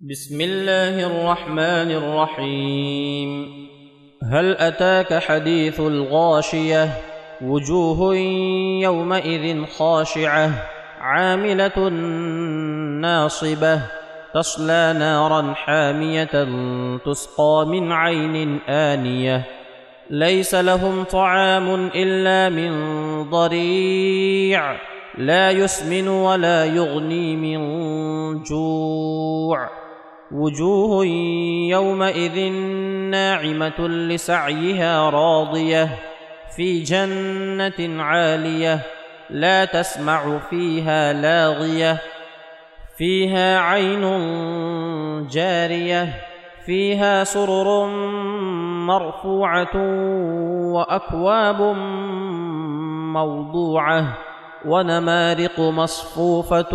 بسم الله الرحمن الرحيم. هل أتاك حديث الغاشية؟ وجوه يومئذ خاشعة. عاملة ناصبة. تصلى نارا حامية تسقى من عين آنية. ليس لهم طعام إلا من ضريع. لا يسمن ولا يغني من جوع. وجوه يومئذ ناعمة لسعيها راضية في جنة عالية لا تسمع فيها لاغية فيها عين جارية فيها سرر مرفوعة وأكواب موضوعة ونمارق مصفوفة